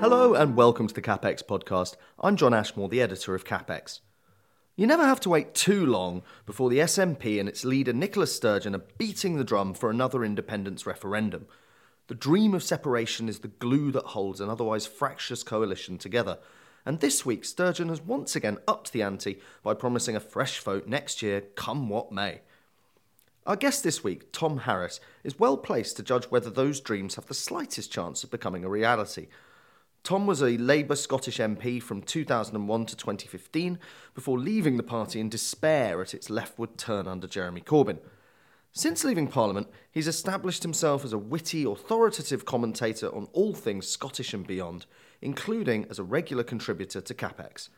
Hello and welcome to the CapX podcast. I'm John Ashmore, the editor of CapX. You never have to wait too long before the SNP and its leader Nicola Sturgeon are beating the drum for another independence referendum. The dream of separation is the glue that holds an otherwise fractious coalition together. And this week, Sturgeon has once again upped the ante by promising a fresh vote next year, come what may. Our guest this week, Tom Harris, is well placed to judge whether those dreams have the slightest chance of becoming a reality. Tom was a Labour Scottish MP from 2001 to 2015 before leaving the party in despair at its leftward turn under Jeremy Corbyn. Since leaving Parliament, he's established himself as a witty, authoritative commentator on all things Scottish and beyond, including as a regular contributor to CapX.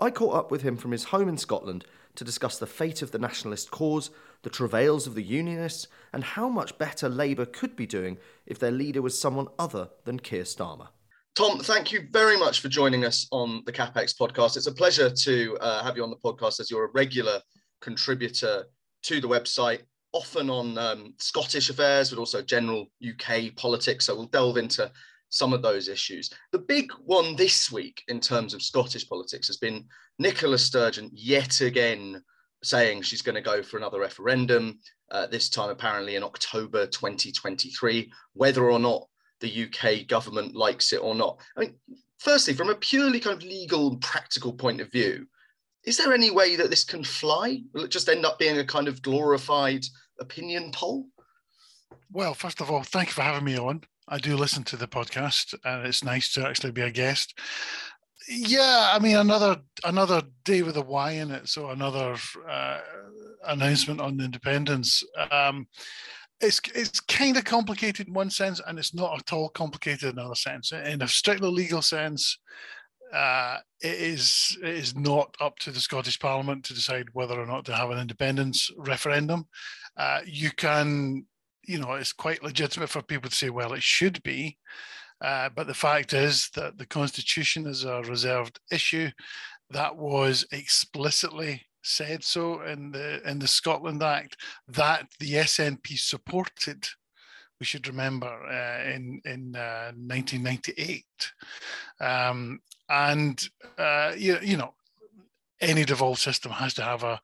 I caught up with him from his home in Scotland to discuss the fate of the nationalist cause, the travails of the Unionists, and how much better Labour could be doing if their leader was someone other than Keir Starmer. Tom, thank you very much for joining us on the CapX podcast. It's a pleasure to uh, have you on the podcast as you're a regular contributor to the website, often on um, Scottish affairs, but also general UK politics. So we'll delve into some of those issues. The big one this week in terms of Scottish politics has been Nicola Sturgeon yet again saying she's going to go for another referendum, uh, this time apparently in October 2023, whether or not the UK government likes it or not. I mean, firstly, from a purely kind of legal and practical point of view, is there any way that this can fly? Will it just end up being a kind of glorified opinion poll? Well, first of all, thank you for having me on. I do listen to the podcast, and it's nice to actually be a guest. Yeah, I mean another another day with a Y in it, so another uh, announcement on independence. Um, it's it's kind of complicated in one sense, and it's not at all complicated in another sense. In a strictly legal sense, uh, it is it is not up to the Scottish Parliament to decide whether or not to have an independence referendum. Uh, you can, you know, it's quite legitimate for people to say, well, it should be. Uh, but the fact is that the Constitution is a reserved issue. That was explicitly said so in the in the Scotland Act that the SNP supported. We should remember uh, in in uh, 1998, um, and uh, you, you know any devolved system has to have a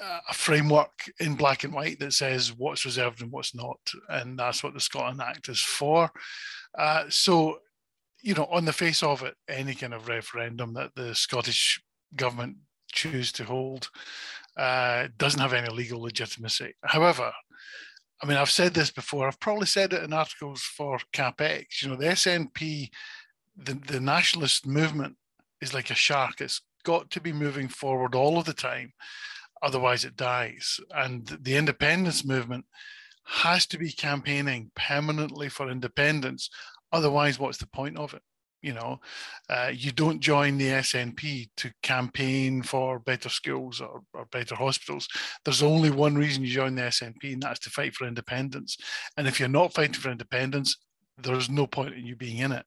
a framework in black and white that says what's reserved and what's not, and that's what the Scotland Act is for. Uh, so, you know, on the face of it, any kind of referendum that the Scottish government choose to hold uh, doesn't have any legal legitimacy. However, I mean, I've said this before. I've probably said it in articles for CapX. You know, the SNP, the, the nationalist movement is like a shark. It's got to be moving forward all of the time, otherwise it dies. And the independence movement has to be campaigning permanently for independence. Otherwise, what's the point of it? you know uh, you don't join the snp to campaign for better schools or, or, better hospitals there's only one reason you join the snp and that's to fight for independence and if you're not fighting for independence there's no point in you being in it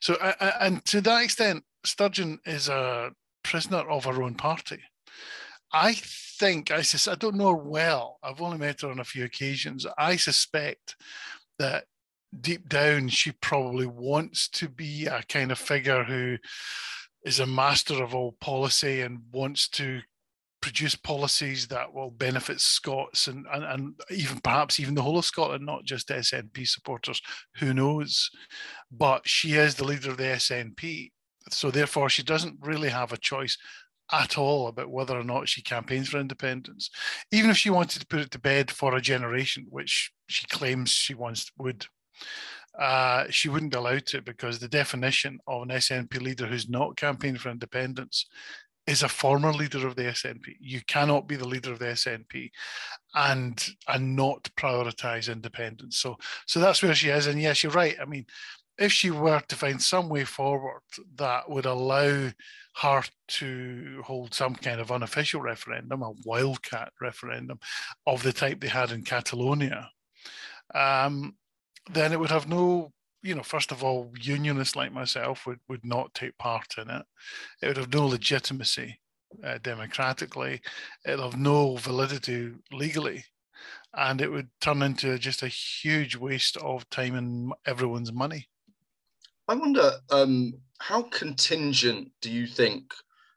so and to that extent sturgeon is a prisoner of her own party i think i sus- i don't know her well i've only met her on a few occasions i suspect that deep down, she probably wants to be a kind of figure who is a master of all policy and wants to produce policies that will benefit Scots and, and, and even perhaps even the whole of Scotland, not just SNP supporters. Who knows? But she is the leader of the SNP. So therefore, she doesn't really have a choice at all about whether or not she campaigns for independence. Even if she wanted to put it to bed for a generation, which she claims she once would, uh, she wouldn't allow it because the definition of an SNP leader who's not campaigning for independence is a former leader of the SNP. You cannot be the leader of the SNP and and not prioritize independence. So so that's where she is. And yes, you're right. I mean, if she were to find some way forward that would allow her to hold some kind of unofficial referendum, a wildcat referendum of the type they had in Catalonia, um, then it would have no you know, first of all, unionists like myself would, would not take part in it. It would have no legitimacy uh, democratically. It'll have no validity legally. And it would turn into just a huge waste of time and everyone's money. I wonder um, how contingent do you think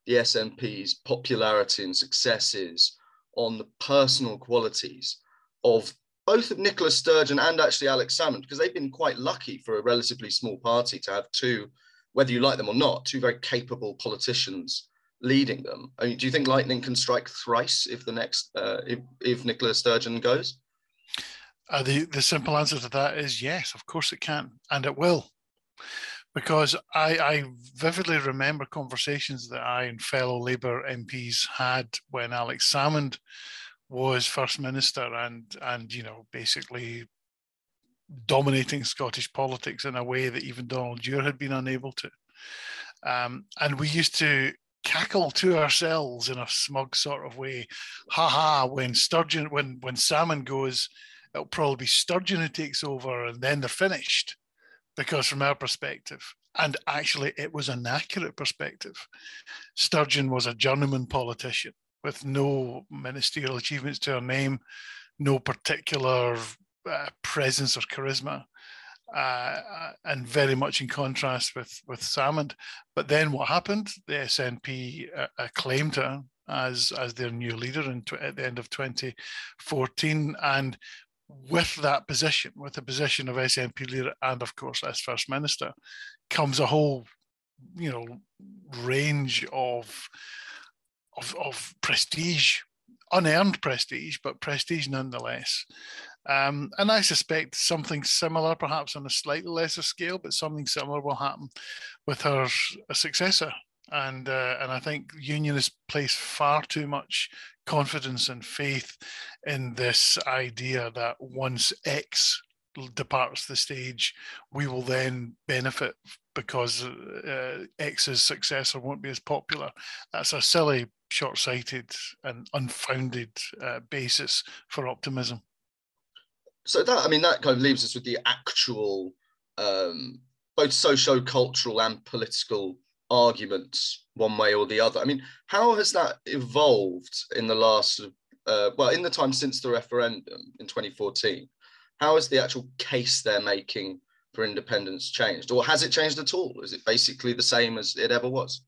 the SNP's popularity and success is on the personal qualities of both of Nicola Sturgeon and actually Alex Salmond, because they've been quite lucky for a relatively small party to have two, whether you like them or not, two very capable politicians leading them. I mean, do you think lightning can strike thrice if the next uh, if, if Nicola Sturgeon goes? Uh, the the simple answer to that is yes, of course it can, and it will, because I, I vividly remember conversations that I and fellow Labour MPs had when Alex Salmond was first minister and and you know basically dominating Scottish politics in a way that even Donald Dewar had been unable to. Um, and we used to cackle to ourselves in a smug sort of way. Ha ha, when Sturgeon, when when Salmond goes, it'll probably be Sturgeon who takes over and then they're finished. Because from our perspective, and actually it was an accurate perspective, Sturgeon was a journeyman politician with no ministerial achievements to her name, no particular uh, presence or charisma, uh, and very much in contrast with with Salmond. But then what happened? The SNP uh, acclaimed her as as their new leader in, at the end of 2014, and with that position, with the position of SNP leader and of course as first minister, comes a whole you know range of of, of prestige, unearned prestige, but prestige nonetheless. Um, and I suspect something similar, perhaps on a slightly lesser scale, but something similar will happen with her successor. And uh, and I think unionists place far too much confidence and faith in this idea that once X departs the stage, we will then benefit because uh, X's successor won't be as popular. That's a silly short-sighted and unfounded uh, basis for optimism. So that I mean that kind of leaves us with the actual um, both socio-cultural and political arguments one way or the other. I mean, how has that evolved in the last uh, well in the time since the referendum in 2014? How has the actual case they're making for independence changed, or has it changed at all? Is it basically the same as it ever was?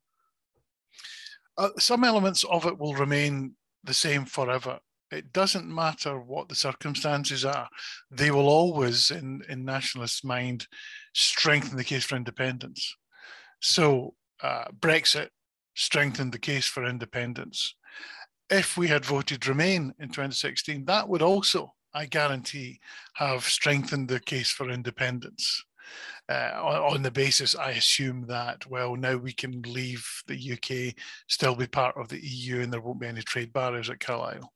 uh, some elements of it will remain the same forever. It doesn't matter what the circumstances are. They will always, in, in nationalists' mind, strengthen the case for independence. So uh, Brexit strengthened the case for independence. If we had voted Remain in 2016, that would also, I guarantee, have strengthened the case for independence uh, on, on, the basis, I assume that, well, now we can leave the UK, still be part of the EU, and there won't be any trade barriers at Carlisle.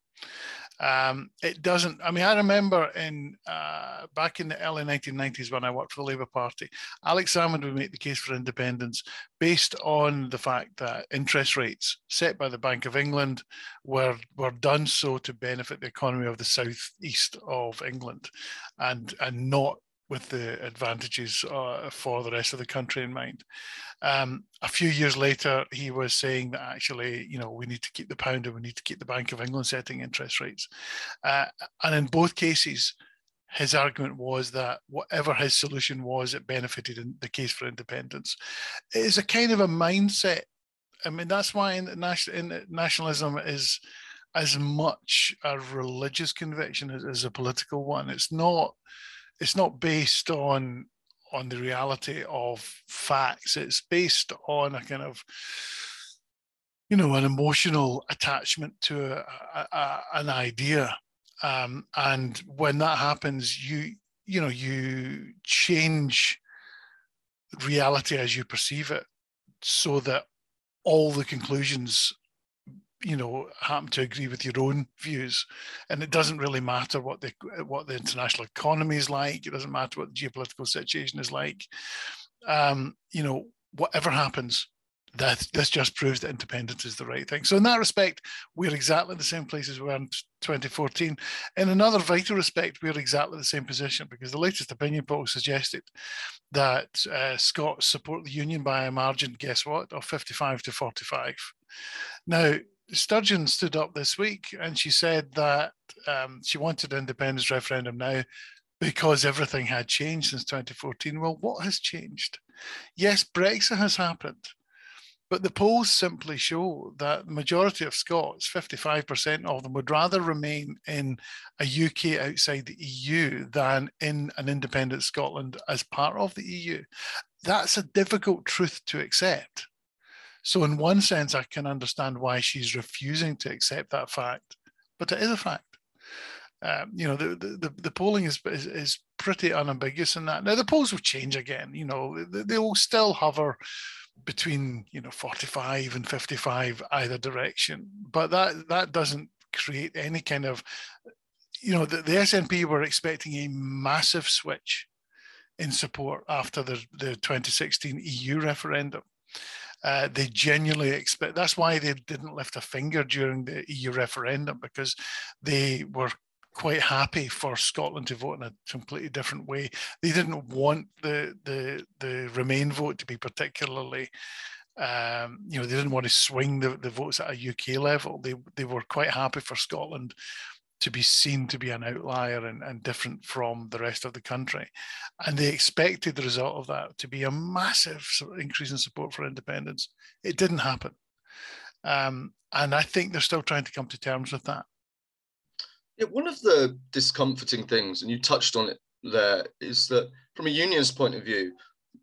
Um, it doesn't. I mean, I remember in uh, back in the early 1990s when I worked for the Labour Party, Alex Salmond would make the case for independence based on the fact that interest rates set by the Bank of England were were done so to benefit the economy of the southeast of England, and and not with the advantages uh, for the rest of the country in mind. Um, a few years later, he was saying that actually, you know, we need to keep the pound and we need to keep the Bank of England setting interest rates. Uh, and in both cases, his argument was that whatever his solution was, it benefited in the case for independence. It is a kind of a mindset. I mean, that's why nationalism is as much a religious conviction as, as a political one. It's not. It's not based on on the reality of facts. It's based on a kind of you know an emotional attachment to a, a, a, an idea um, and when that happens you you know you change reality as you perceive it so that all the conclusions you know happen to agree with your own views and it doesn't really matter what the what the international economy is like it doesn't matter what the geopolitical situation is like um, you know whatever happens that this just proves that independence is the right thing. So in that respect, we're exactly the same place as we were in 2014. In another vital respect, we're exactly the same position because the latest opinion poll suggested that uh, Scots support the union by a margin, guess what, of 55 to 45. Now, Sturgeon stood up this week and she said that um, she wanted an independence referendum now because everything had changed since 2014. Well, what has changed? Yes, Brexit has happened but the polls simply show that the majority of Scots, 55% of them, would rather remain in a UK outside the EU than in an independent Scotland as part of the EU. That's a difficult truth to accept. So, in one sense, I can understand why she's refusing to accept that fact, but it is a fact. Um, you know, the, the, the polling is, is, is pretty unambiguous in that. Now, the polls will change again. You know, they, they will still hover between you know 45 and 55 either direction but that that doesn't create any kind of you know the, the snp were expecting a massive switch in support after the, the 2016 eu referendum uh, they genuinely expect that's why they didn't lift a finger during the eu referendum because they were quite happy for Scotland to vote in a completely different way. They didn't want the the the Remain vote to be particularly. Um, you know, they didn't want to swing the, the votes at a UK level. They they were quite happy for Scotland to be seen to be an outlier and, and different from the rest of the country. And they expected the result of that to be a massive increase in support for independence. It didn't happen. Um, and I think they're still trying to come to terms with that. Yeah, one of the discomforting things, and you touched on it there, is that from a union's point of view,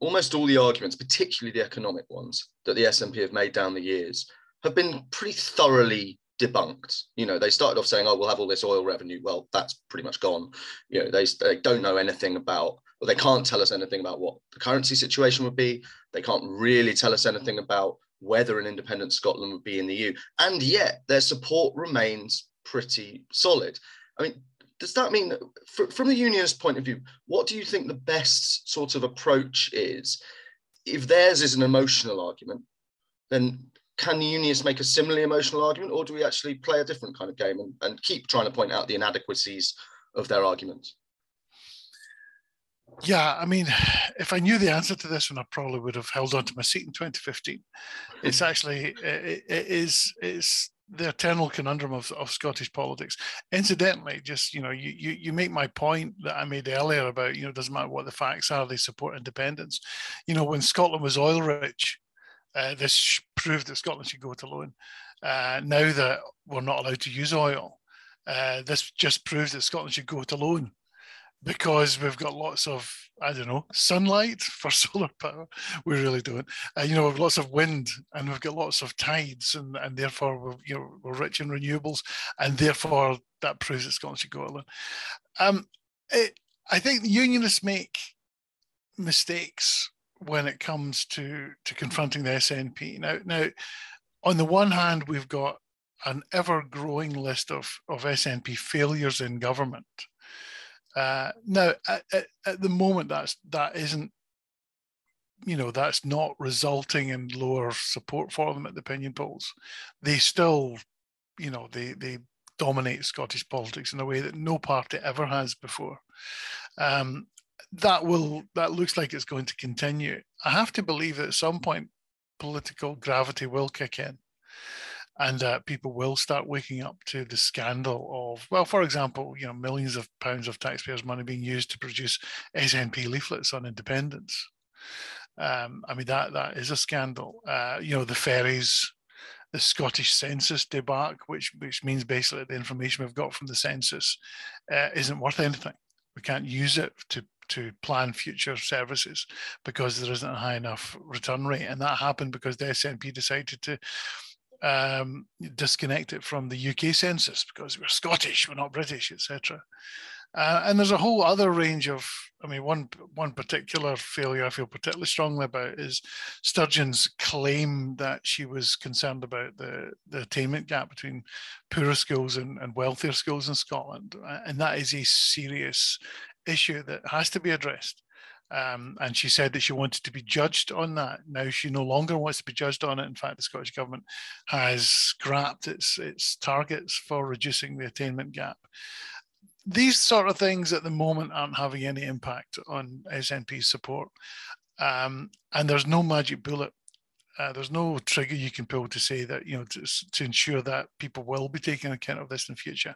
almost all the arguments, particularly the economic ones that the SNP have made down the years, have been pretty thoroughly debunked. You know, they started off saying, "Oh, we'll have all this oil revenue." Well, that's pretty much gone. You know, they they don't know anything about, or they can't tell us anything about what the currency situation would be. They can't really tell us anything about whether an independent Scotland would be in the EU, and yet their support remains pretty solid. I mean, does that mean, from the unionist point of view, what do you think the best sort of approach is? If theirs is an emotional argument, then can the unionists make a similarly emotional argument, or do we actually play a different kind of game and, and keep trying to point out the inadequacies of their arguments? Yeah, I mean, if I knew the answer to this one, I probably would have held on to my seat in 2015. It's actually it, it is it's the eternal conundrum of, of Scottish politics. Incidentally, just you know, you, you you make my point that I made earlier about you know doesn't matter what the facts are, they support independence. You know, when Scotland was oil rich, uh, this proved that Scotland should go it alone. Uh, now that we're not allowed to use oil, uh, this just proves that Scotland should go it alone because we've got lots of I don't know sunlight for solar power. We really don't. Uh, you know, we've lots of wind and we've got lots of tides, and and therefore we're you know we're rich in renewables, and therefore that proves that Scotland should go alone. Um, it, I think the unionists make mistakes when it comes to to confronting the SNP. Now, now, on the one hand, we've got an ever growing list of of SNP failures in government uh, now, at, at, at, the moment, that's that isn't, you know, that's not resulting in lower support for them at the opinion polls. They still, you know, they they dominate Scottish politics in a way that no party ever has before. Um, that will that looks like it's going to continue. I have to believe that at some point political gravity will kick in. and that people will start waking up to the scandal of, well, for example, you know, millions of pounds of taxpayers' money being used to produce SNP leaflets on independence. Um, I mean, that that is a scandal. Uh, you know, the ferries, the Scottish census debacle, which which means basically the information we've got from the census uh, isn't worth anything. We can't use it to to plan future services because there isn't a high enough return rate, and that happened because the SNP decided to um, disconnect it from the UK census because we're Scottish, we're not British, etc. Uh, and there's a whole other range of, I mean, one one particular failure I feel particularly strongly about is Sturgeon's claim that she was concerned about the, the attainment gap between poorer schools and, and wealthier schools in Scotland. Uh, and that is a serious issue that has to be addressed. Um, and she said that she wanted to be judged on that. Now she no longer wants to be judged on it. In fact, the Scottish government has scrapped its its targets for reducing the attainment gap these sort of things at the moment aren't having any impact on SNP support. Um, and there's no magic bullet. Uh, there's no trigger you can pull to say that, you know, to, to ensure that people will be taking account of this in the future.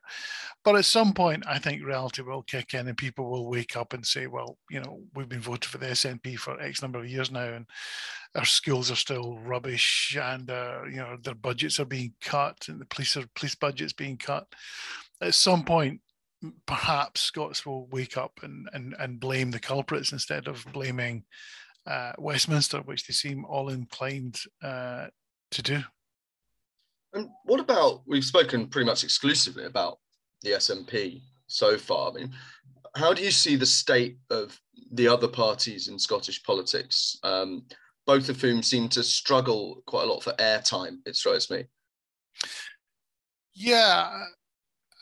But at some point, I think reality will kick in and people will wake up and say, well, you know, we've been voted for the SNP for X number of years now and our schools are still rubbish and, uh, you know, their budgets are being cut and the police are, police budgets being cut. At some point, perhaps Scots will wake up and, and, and blame the culprits instead of blaming uh, Westminster, which they seem all inclined uh, to do. And what about, we've spoken pretty much exclusively about the SNP so far. I mean, how do you see the state of the other parties in Scottish politics, um, both of whom seem to struggle quite a lot for airtime, it strikes me? Yeah,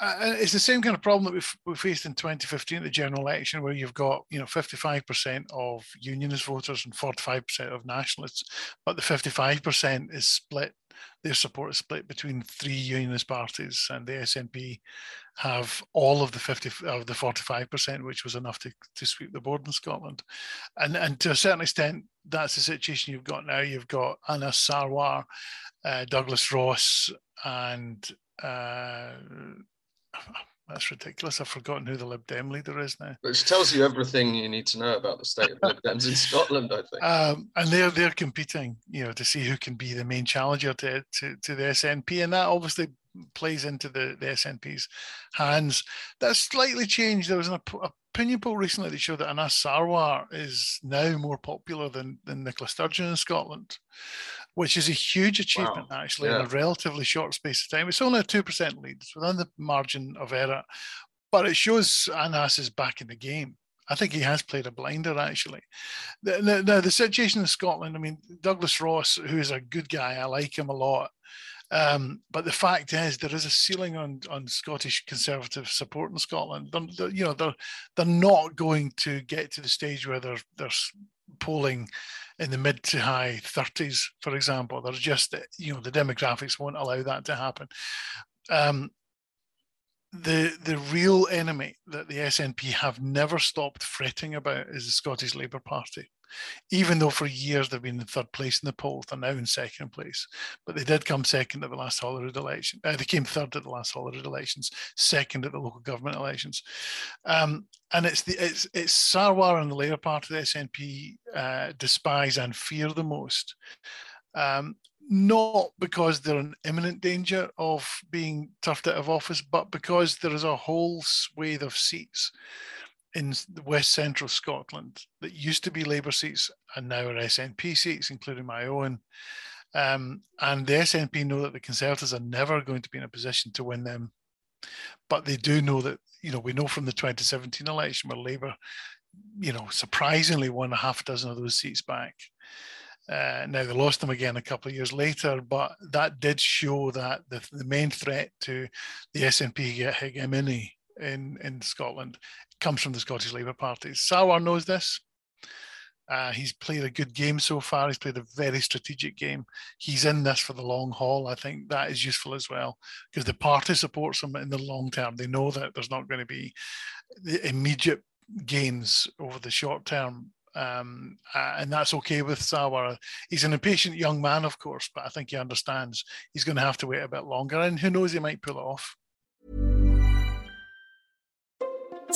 uh, it's the same kind of problem that we, we faced in 2015 at the general election, where you've got you know 55% of unionist voters and 45% of nationalists, but the 55% is split. Their support is split between three unionist parties, and the SNP have all of the 50 of the 45%, which was enough to, to sweep the board in Scotland. And and to a certain extent, that's the situation you've got now. You've got Anas Sarwar, uh, Douglas Ross, and uh, that's ridiculous. I've forgotten who the Lib Dem leader is now. Which tells you everything you need to know about the state of Lib Dems in Scotland, I think. Um, and they're they're competing, you know, to see who can be the main challenger to, to, to the SNP, and that obviously plays into the, the SNP's hands. That's slightly changed. There was an opinion poll recently that showed that Anas Sarwar is now more popular than, than Nicola Sturgeon in Scotland which is a huge achievement wow. actually yeah. in a relatively short space of time. It's only a 2% lead, it's within the margin of error, but it shows Anas is back in the game. I think he has played a blinder actually. Now, now, the situation in Scotland, I mean, Douglas Ross, who is a good guy, I like him a lot. Um, but the fact is, there is a ceiling on on Scottish Conservative support in Scotland. They're, they're, you know, they're they're not going to get to the stage where they're they're polling in the mid to high 30s, for example. There's just, you know, the demographics won't allow that to happen. Um, the the real enemy that the SNP have never stopped fretting about is the Scottish Labour Party even though for years they've been in third place in the polls, they're now in second place. But they did come second at the last Holyrood election. Uh, they came third at the last Holyrood elections, second at the local government elections. Um, and it's the it's it's Sarwar and the Labour of the SNP, uh, despise and fear the most. Um, not because they're in imminent danger of being turfed out of office, but because there is a whole swathe of seats in the west central Scotland that used to be Labour seats and now are SNP seats, including my own. Um, and the SNP know that the Conservatives are never going to be in a position to win them. But they do know that, you know, we know from the 2017 election where Labour, you know, surprisingly won a half a dozen of those seats back. Uh, now they lost them again a couple of years later, but that did show that the, the main threat to the SNP hegemony in, in Scotland comes from the Scottish Labour Party. Sarwar knows this. Uh, he's played a good game so far. He's played a very strategic game. He's in this for the long haul. I think that is useful as well because the party supports him in the long term. They know that there's not going to be the immediate gains over the short term um, uh, and that's okay with Sarwar. He's an impatient young man, of course, but I think he understands he's going to have to wait a bit longer, and who knows, he might pull it off.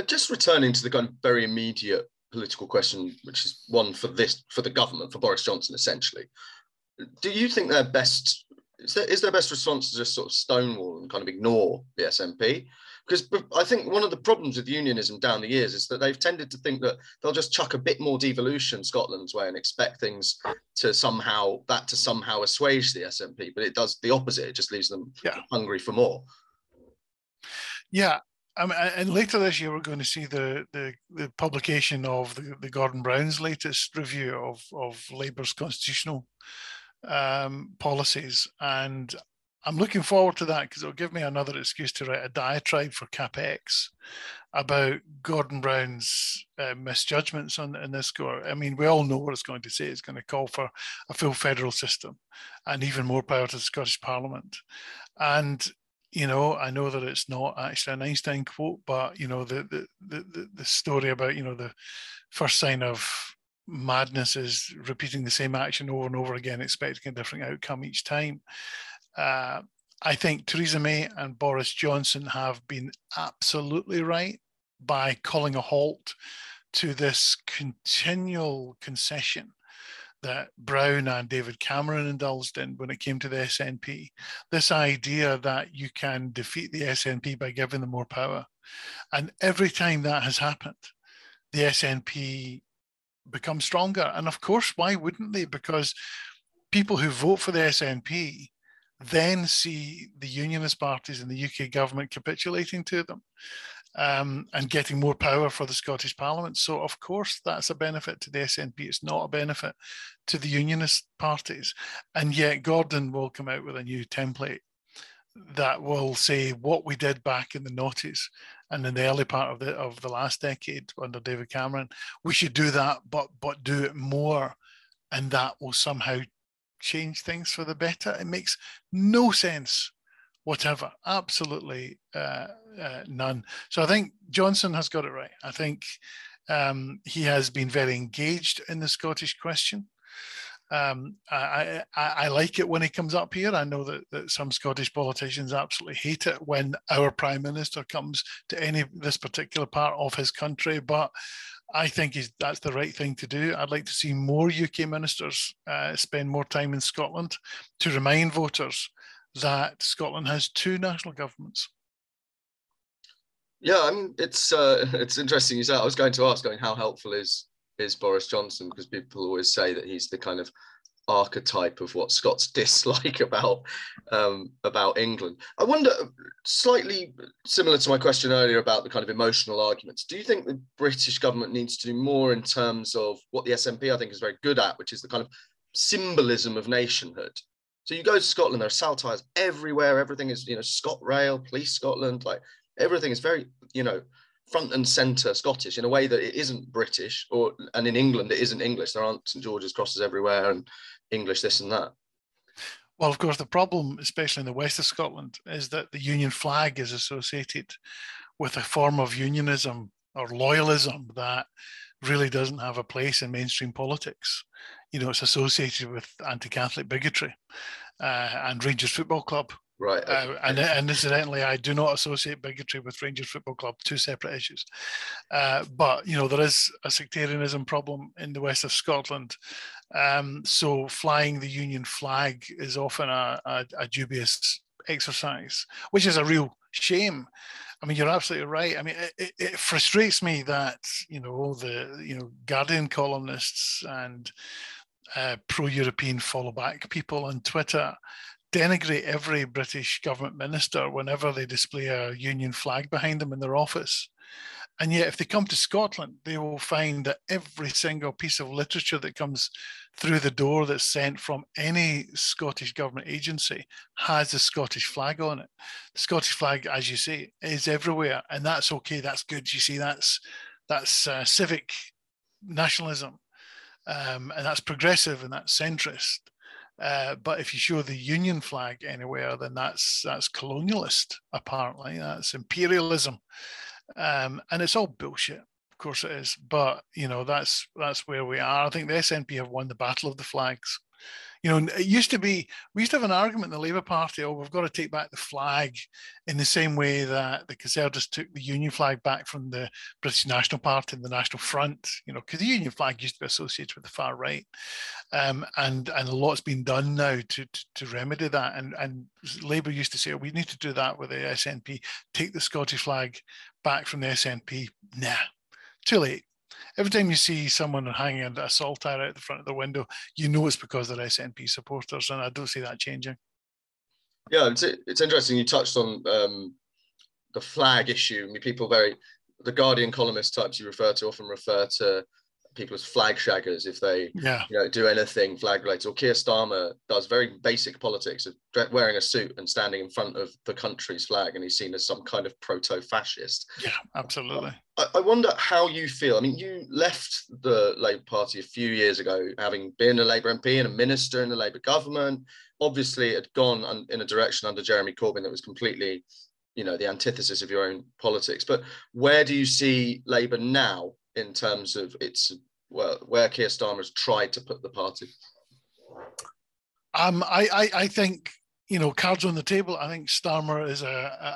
But just returning to the kind of very immediate political question, which is one for this for the government, for Boris Johnson, essentially. Do you think their best is, there, is their best response to just sort of stonewall and kind of ignore the SNP? Because I think one of the problems with unionism down the years is that they've tended to think that they'll just chuck a bit more devolution Scotland's way and expect things to somehow that to somehow assuage the SNP, but it does the opposite. It just leaves them yeah. hungry for more. Yeah, I mean, and later this year, we're going to see the the, the publication of the, the Gordon Brown's latest review of of Labour's constitutional um, policies, and I'm looking forward to that because it'll give me another excuse to write a diatribe for CapX about Gordon Brown's uh, misjudgments on in this score. I mean, we all know what it's going to say. It's going to call for a full federal system and even more power to the Scottish Parliament. And you know, I know that it's not actually an Einstein quote, but you know, the the the, the story about you know the first sign of madness is repeating the same action over and over again, expecting a different outcome each time. Uh, I think Theresa May and Boris Johnson have been absolutely right by calling a halt to this continual concession that Brown and David Cameron indulged in when it came to the SNP. This idea that you can defeat the SNP by giving them more power. And every time that has happened, the SNP becomes stronger. And of course, why wouldn't they? Because people who vote for the SNP then see the unionist parties and the UK government capitulating to them um, and getting more power for the Scottish Parliament. So, of course, that's a benefit to the SNP. It's not a benefit to the Unionist parties. And yet, Gordon will come out with a new template that will say what we did back in the noughties and in the early part of the of the last decade under David Cameron. We should do that, but but do it more, and that will somehow change things for the better. It makes no sense whatever. Absolutely uh, uh, none. So I think Johnson has got it right. I think um, he has been very engaged in the Scottish question. Um, I, I, I, like it when he comes up here. I know that, that some Scottish politicians absolutely hate it when our prime minister comes to any this particular part of his country, but I think that's the right thing to do. I'd like to see more UK ministers uh, spend more time in Scotland to remind voters that Scotland has two national governments. Yeah, I mean it's uh, it's interesting. You said I was going to ask, going how helpful is is Boris Johnson because people always say that he's the kind of archetype of what Scots dislike about um, about England. I wonder, slightly similar to my question earlier about the kind of emotional arguments. Do you think the British government needs to do more in terms of what the SNP I think is very good at, which is the kind of symbolism of nationhood? So you go to Scotland, there are saltires everywhere. Everything is, you know, ScotRail, Police Scotland, like everything is very, you know, front and centre Scottish in a way that it isn't British, or and in England it isn't English. There aren't St George's crosses everywhere and English this and that. Well, of course, the problem, especially in the west of Scotland, is that the Union flag is associated with a form of unionism or loyalism that really doesn't have a place in mainstream politics. You know, it's associated with anti-Catholic bigotry uh, and Rangers Football Club Right. Uh, and, and incidentally, I do not associate bigotry with Rangers Football Club, two separate issues. Uh, but, you know, there is a sectarianism problem in the west of Scotland. Um, so flying the Union flag is often a, a, a dubious exercise, which is a real shame. I mean, you're absolutely right. I mean, it, it, frustrates me that you know the you know Guardian columnists and uh, pro-European follow back people on Twitter denigrate every British government minister whenever they display a Union flag behind them in their office. And yet, if they come to Scotland, they will find that every single piece of literature that comes through the door that's sent from any Scottish government agency has the Scottish flag on it. The Scottish flag, as you say, is everywhere, and that's okay. That's good. You see, that's that's uh, civic nationalism, um, and that's progressive, and that's centrist. Uh, but if you show the Union flag anywhere, then that's that's colonialist. Apparently, that's imperialism, um, and it's all bullshit. Of course, it is. But you know, that's that's where we are. I think the SNP have won the battle of the flags. You know, it used to be we used to have an argument in the Labour Party. Oh, we've got to take back the flag in the same way that the Conservatives took the Union flag back from the British National Party and the National Front. You know, because the Union flag used to be associated with the far right, um, and and a lot's been done now to, to, to remedy that. And and Labour used to say oh, we need to do that with the SNP. Take the Scottish flag back from the SNP. Nah, too late every time you see someone hanging a saltire out the front of the window, you know it's because they're SNP supporters, and I don't see that changing. Yeah, it's, it's interesting. You touched on um, the flag issue. I mean, people very the Guardian columnist types you refer to often refer to people as flag shaggers if they yeah. you know do anything flag related. Or Keir Starmer does very basic politics of wearing a suit and standing in front of the country's flag, and he's seen as some kind of proto-fascist. Yeah, absolutely. I, I wonder how you feel. I mean, you left the Labour Party a few years ago, having been a Labour MP and a minister in the Labour government. Obviously, it had gone in a direction under Jeremy Corbyn that was completely you know the antithesis of your own politics but where do you see labour now in terms of its well, where Keir Starmer has tried to put the party? Um, I, I, I think you know cards on the table. I think Starmer is a,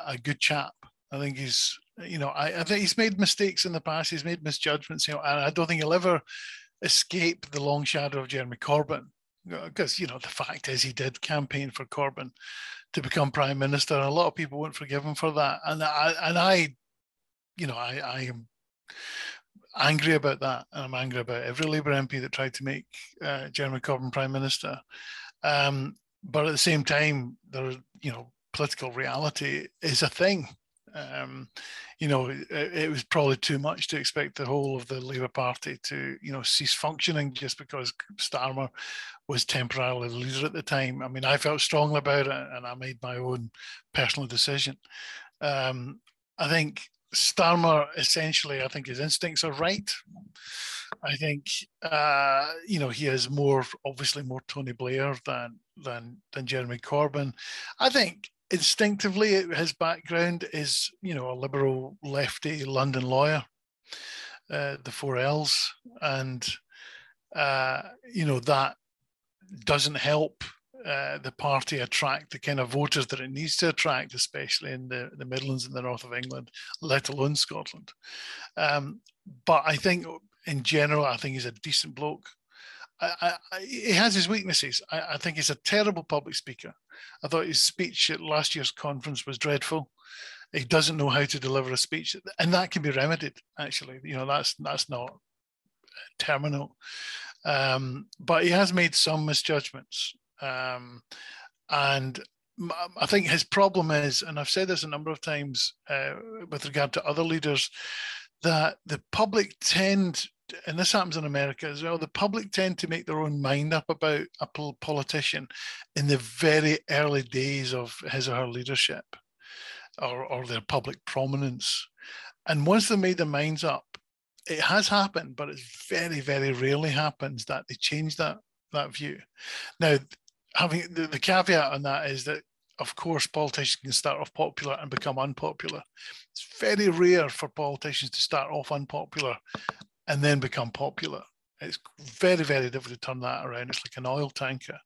a, a good chap. I think he's you know I, I think he's made mistakes in the past. He's made misjudgments. You know, and I don't think he'll ever escape the long shadow of Jeremy Corbyn because you know the fact is he did campaign for Corbyn to become prime minister, and a lot of people won't forgive him for that. And I and I, you know, I I am angry about that, and I'm angry about every Labour MP that tried to make uh, Jeremy Corbyn prime minister. Um, but at the same time, there, you know, political reality is a thing. Um, you know, it, it, was probably too much to expect the whole of the Labour Party to, you know, cease functioning just because Starmer was temporarily the leader at the time. I mean, I felt strongly about it, and I made my own personal decision. Um, I think Starmer essentially, I think his instincts are right. I think uh, you know he is more obviously more Tony Blair than than than Jeremy Corbyn. I think instinctively his background is you know a liberal lefty London lawyer, uh, the four L's, and uh, you know that doesn't help uh, the party attract the kind of voters that it needs to attract, especially in the, the Midlands and the north of England, let alone Scotland. Um, but I think in general, I think he's a decent bloke. I, I, he has his weaknesses. I, I, think he's a terrible public speaker. I thought his speech at last year's conference was dreadful. He doesn't know how to deliver a speech, and that can be remedied. Actually, you know that's that's not terminal. Um, but he has made some misjudgments. Um, and I think his problem is, and I've said this a number of times uh, with regard to other leaders, that the public tend, and this happens in America as well, the public tend to make their own mind up about a politician in the very early days of his or her leadership or, or their public prominence. And once they made their minds up, it has happened, but it's very, very rarely happens that they change that that view. Now, having the, the caveat on that is that of course, politicians can start off popular and become unpopular. It's very rare for politicians to start off unpopular and then become popular. It's very, very difficult to turn that around. It's like an oil tanker.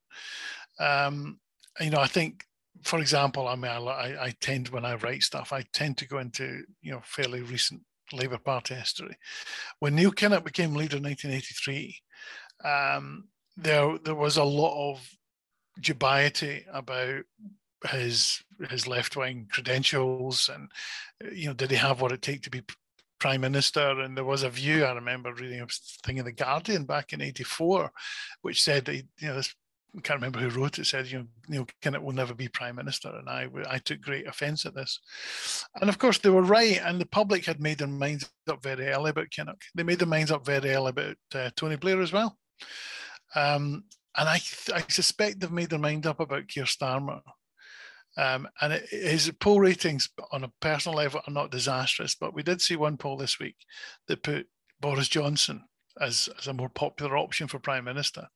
Um, you know, I think, for example, I mean, I, I tend when I write stuff, I tend to go into you know fairly recent Labour Party history. When Neil Kinnock became leader in 1983, um, there there was a lot of dubiety about his his left wing credentials and you know did he have what it take to be prime minister? And there was a view i remember reading a thing in the guardian back in 84 which said that he, you know this I can't remember who wrote it said you know Neil Kinnock will never be prime minister. And I I took great offence at this. And of course they were right and the public had made their minds up very early about Kinnock. They made their minds up very early about uh, Tony Blair as well. Um, and I, I suspect they've made their mind up about Keir Starmer um, and it, his poll ratings on a personal level are not disastrous, but we did see one poll this week that put Boris Johnson as, as a more popular option for Prime Minister.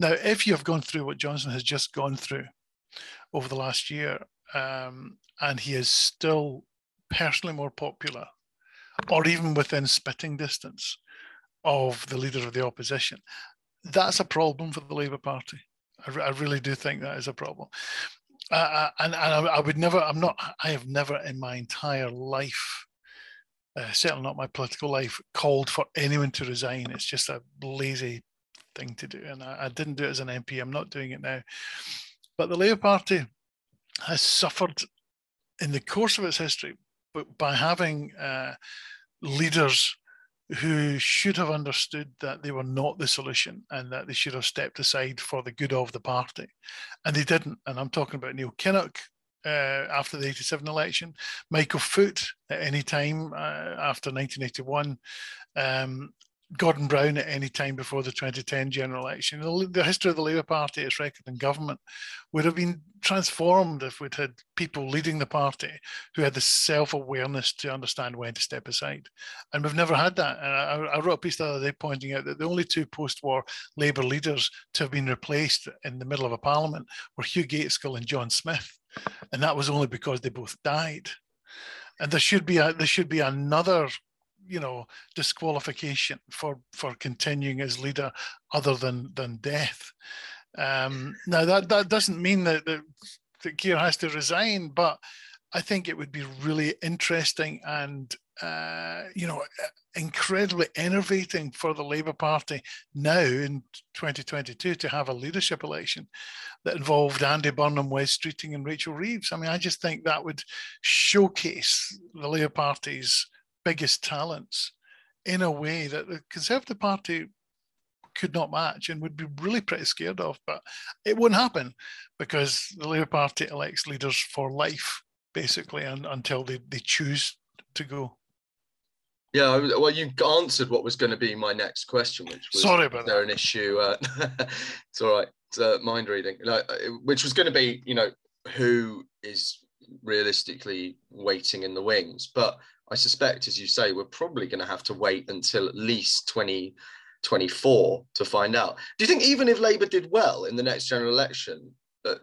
Now, if you have gone through what Johnson has just gone through over the last year, um, and he is still personally more popular, or even within spitting distance of the leader of the opposition, that's a problem for the Labour Party. I, I really do think that is a problem. Uh, uh, and and I, I, would never. I'm not. I have never in my entire life, uh, certainly not my political life, called for anyone to resign. It's just a lazy thing to do, and I, I didn't do it as an MP. I'm not doing it now. But the Labour Party has suffered in the course of its history, by having uh, leaders who should have understood that they were not the solution and that they should have stepped aside for the good of the party. And they didn't. And I'm talking about Neil Kinnock uh, after the 87 election, Michael Foot at any time uh, after 1981, um, Gordon Brown at any time before the 2010 general election. The, the, history of the Labour Party, its record in government, would have been transformed if we'd had people leading the party who had the self awareness to understand when to step aside. And we've never had that. And I, I wrote a piece the other day pointing out that the only two post war Labour leaders to have been replaced in the middle of a parliament were Hugh Gaitskell and John Smith. And that was only because they both died. And there should be a, there should be another you know disqualification for for continuing as leader other than than death. Um, now that that doesn't mean that, that that Keir has to resign, but I think it would be really interesting and uh, you know incredibly enervating for the Labour Party now in 2022 to have a leadership election that involved Andy Burnham, Wes Streeting, and Rachel Reeves. I mean, I just think that would showcase the Labour Party's biggest talents in a way that the Conservative Party could not match and would be really pretty scared of. But it won't happen because the Labour Party elects leaders for life, basically, and, until they, they choose to go. Yeah, well, you answered what was going to be my next question, which was sorry about there that. an issue? Uh, it's all right. It's uh, mind reading, like, uh, which was going to be, you know, who is realistically waiting in the wings. But I suspect, as you say, we're probably going to have to wait until at least 2024 to find out. Do you think even if Labour did well in the next general election, uh,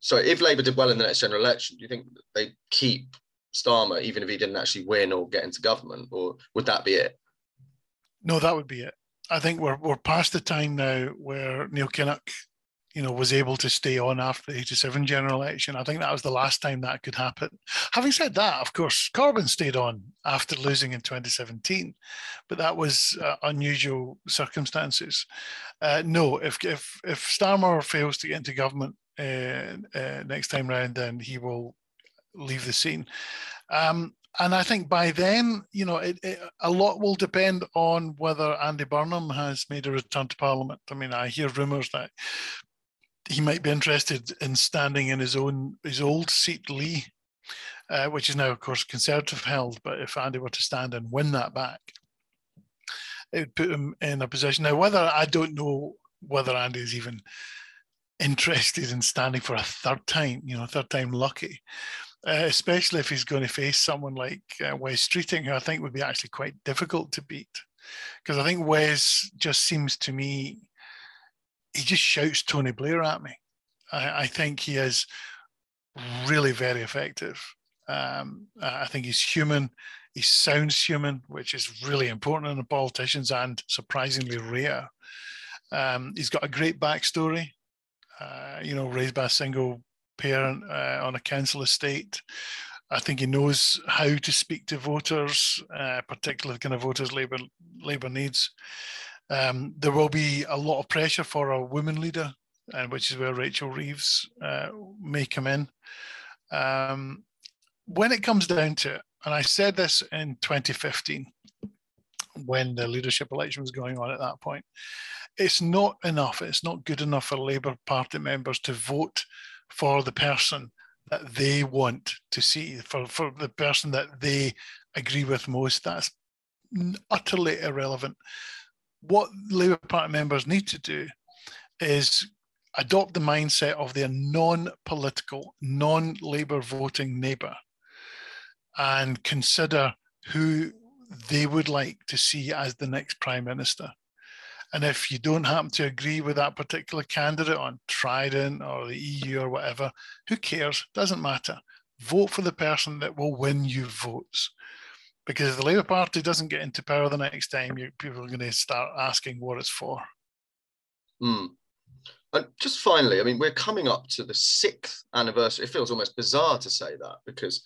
sorry, if Labour did well in the next general election, do you think they keep Starmer even if he didn't actually win or get into government, or would that be it? No, that would be it. I think we're we're past the time now where Neil Kinnock you know, was able to stay on after the 87 general election. I think that was the last time that could happen. Having said that, of course, Corbyn stayed on after losing in 2017, but that was uh, unusual circumstances. Uh, no, if, if, if Starmer fails to get into government uh, uh next time round, then he will leave the scene. Um, and I think by then, you know, it, it, a lot will depend on whether Andy Burnham has made a return to Parliament. I mean, I hear rumours that he might be interested in standing in his own his old seat, Leigh, uh, which is now, of course, Conservative held. But if Andy were to stand and win that back, it would put him in a position. Now, whether I don't know whether Andy is even interested in standing for a third time, you know, third time lucky. uh, especially if he's going to face someone like uh, Wes Streeting, who I think would be actually quite difficult to beat. Because I think Wes just seems to me, he just shouts Tony Blair at me. I, I think he is really very effective. Um, I think he's human. He sounds human, which is really important in politicians and surprisingly rare. Um, he's got a great backstory. Uh, you know, raised by a single parent uh, on a council estate. I think he knows how to speak to voters, uh, particularly kind of voters Labour Labour needs. Um, there will be a lot of pressure for a woman leader, uh, which is where Rachel Reeves uh, may come in. Um, when it comes down to it, and I said this in 2015 when the leadership election was going on at that point, it's not enough. It's not good enough for Labour Party members to vote for the person that they want to see, for, for the person that they agree with most. That's utterly irrelevant. What Labour Party members need to do is adopt the mindset of their non political, non Labour voting neighbour and consider who they would like to see as the next Prime Minister. And if you don't happen to agree with that particular candidate on Trident or the EU or whatever, who cares? Doesn't matter. Vote for the person that will win you votes. Because if the Labour Party doesn't get into power the next time, you, people are going to start asking what it's for. Mm. And just finally, I mean, we're coming up to the sixth anniversary. It feels almost bizarre to say that because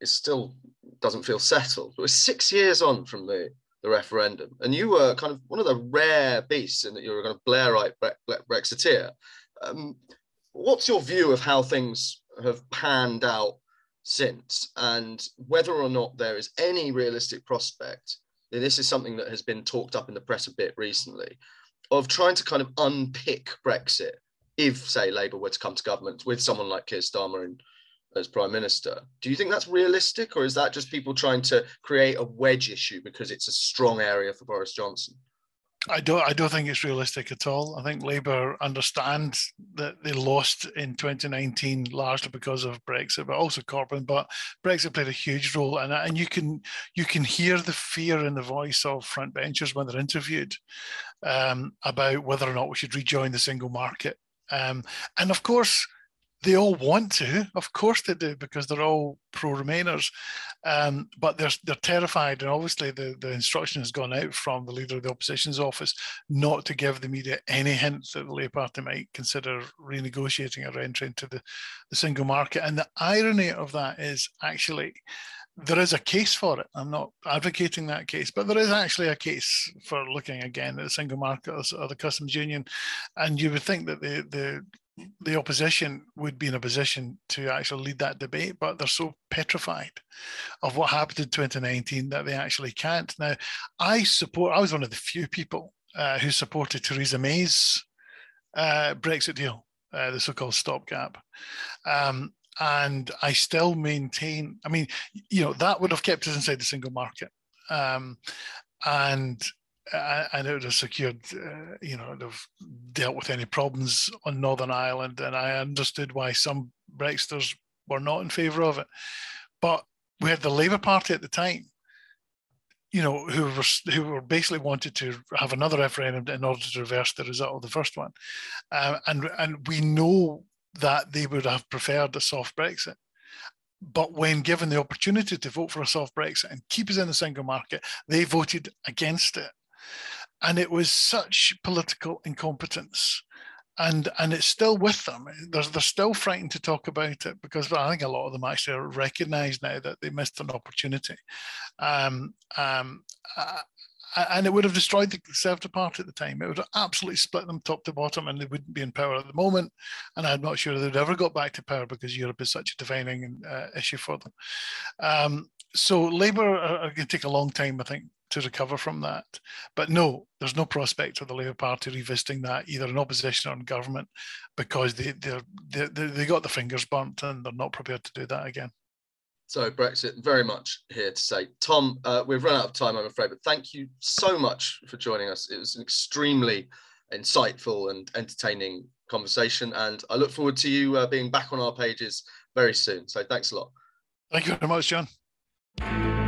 it still doesn't feel settled. But we're six years on from the the referendum. And you were kind of one of the rare beasts in that you were kind of Blairite Bre- Brexiteer. Um, what's your view of how things have panned out since and whether or not there is any realistic prospect, this is something that has been talked up in the press a bit recently, of trying to kind of unpick Brexit if, say, Labour were to come to government with someone like Keir Starmer in as prime minister. Do you think that's realistic, or is that just people trying to create a wedge issue because it's a strong area for Boris Johnson? I don't. I don't think it's realistic at all. I think Labour understand that they lost in 2019 largely because of Brexit, but also Corbyn. But Brexit played a huge role, and and you can you can hear the fear in the voice of front benchers when they're interviewed um, about whether or not we should rejoin the single market. Um, and of course, they all want to, of course they do, because they're all pro-Remainers, um, but they're they're terrified, and obviously the, the instruction has gone out from the leader of the opposition's office not to give the media any hint that the Labour Party might consider renegotiating or entry into the, the single market. And the irony of that is actually there is a case for it. I'm not advocating that case, but there is actually a case for looking again at the single market or the customs union. And you would think that the the the opposition would be in a position to actually lead that debate, but they're so petrified of what happened in 2019 that they actually can't. Now, I support, I was one of the few people uh, who supported Theresa May's uh, Brexit deal, uh, the so called stopgap. Um, and I still maintain, I mean, you know, that would have kept us inside the single market. Um, and and it would have secured, uh, you know, have dealt with any problems on Northern Ireland. And I understood why some Brexiters were not in favour of it. But we had the Labour Party at the time, you know, who were who were basically wanted to have another referendum in order to reverse the result of the first one, uh, and and we know that they would have preferred a soft Brexit. But when given the opportunity to vote for a soft Brexit and keep us in the single market, they voted against it and it was such political incompetence and and it's still with them they're, they're still frightened to talk about it because i think a lot of them actually recognize now that they missed an opportunity um, um, uh, and it would have destroyed the Conservative Party at the time. It would have absolutely split them top to bottom, and they wouldn't be in power at the moment. And I'm not sure they'd ever got back to power because Europe is such a defining uh, issue for them. Um, so Labour are, are going to take a long time, I think, to recover from that. But no, there's no prospect of the Labour Party revisiting that, either in opposition or in government, because they they they they got the fingers burnt and they're not prepared to do that again. So Brexit, very much here to say, Tom, uh, we've run out of time, I'm afraid, but thank you so much for joining us. It was an extremely insightful and entertaining conversation, and I look forward to you uh, being back on our pages very soon. So thanks a lot. Thank you very much, John.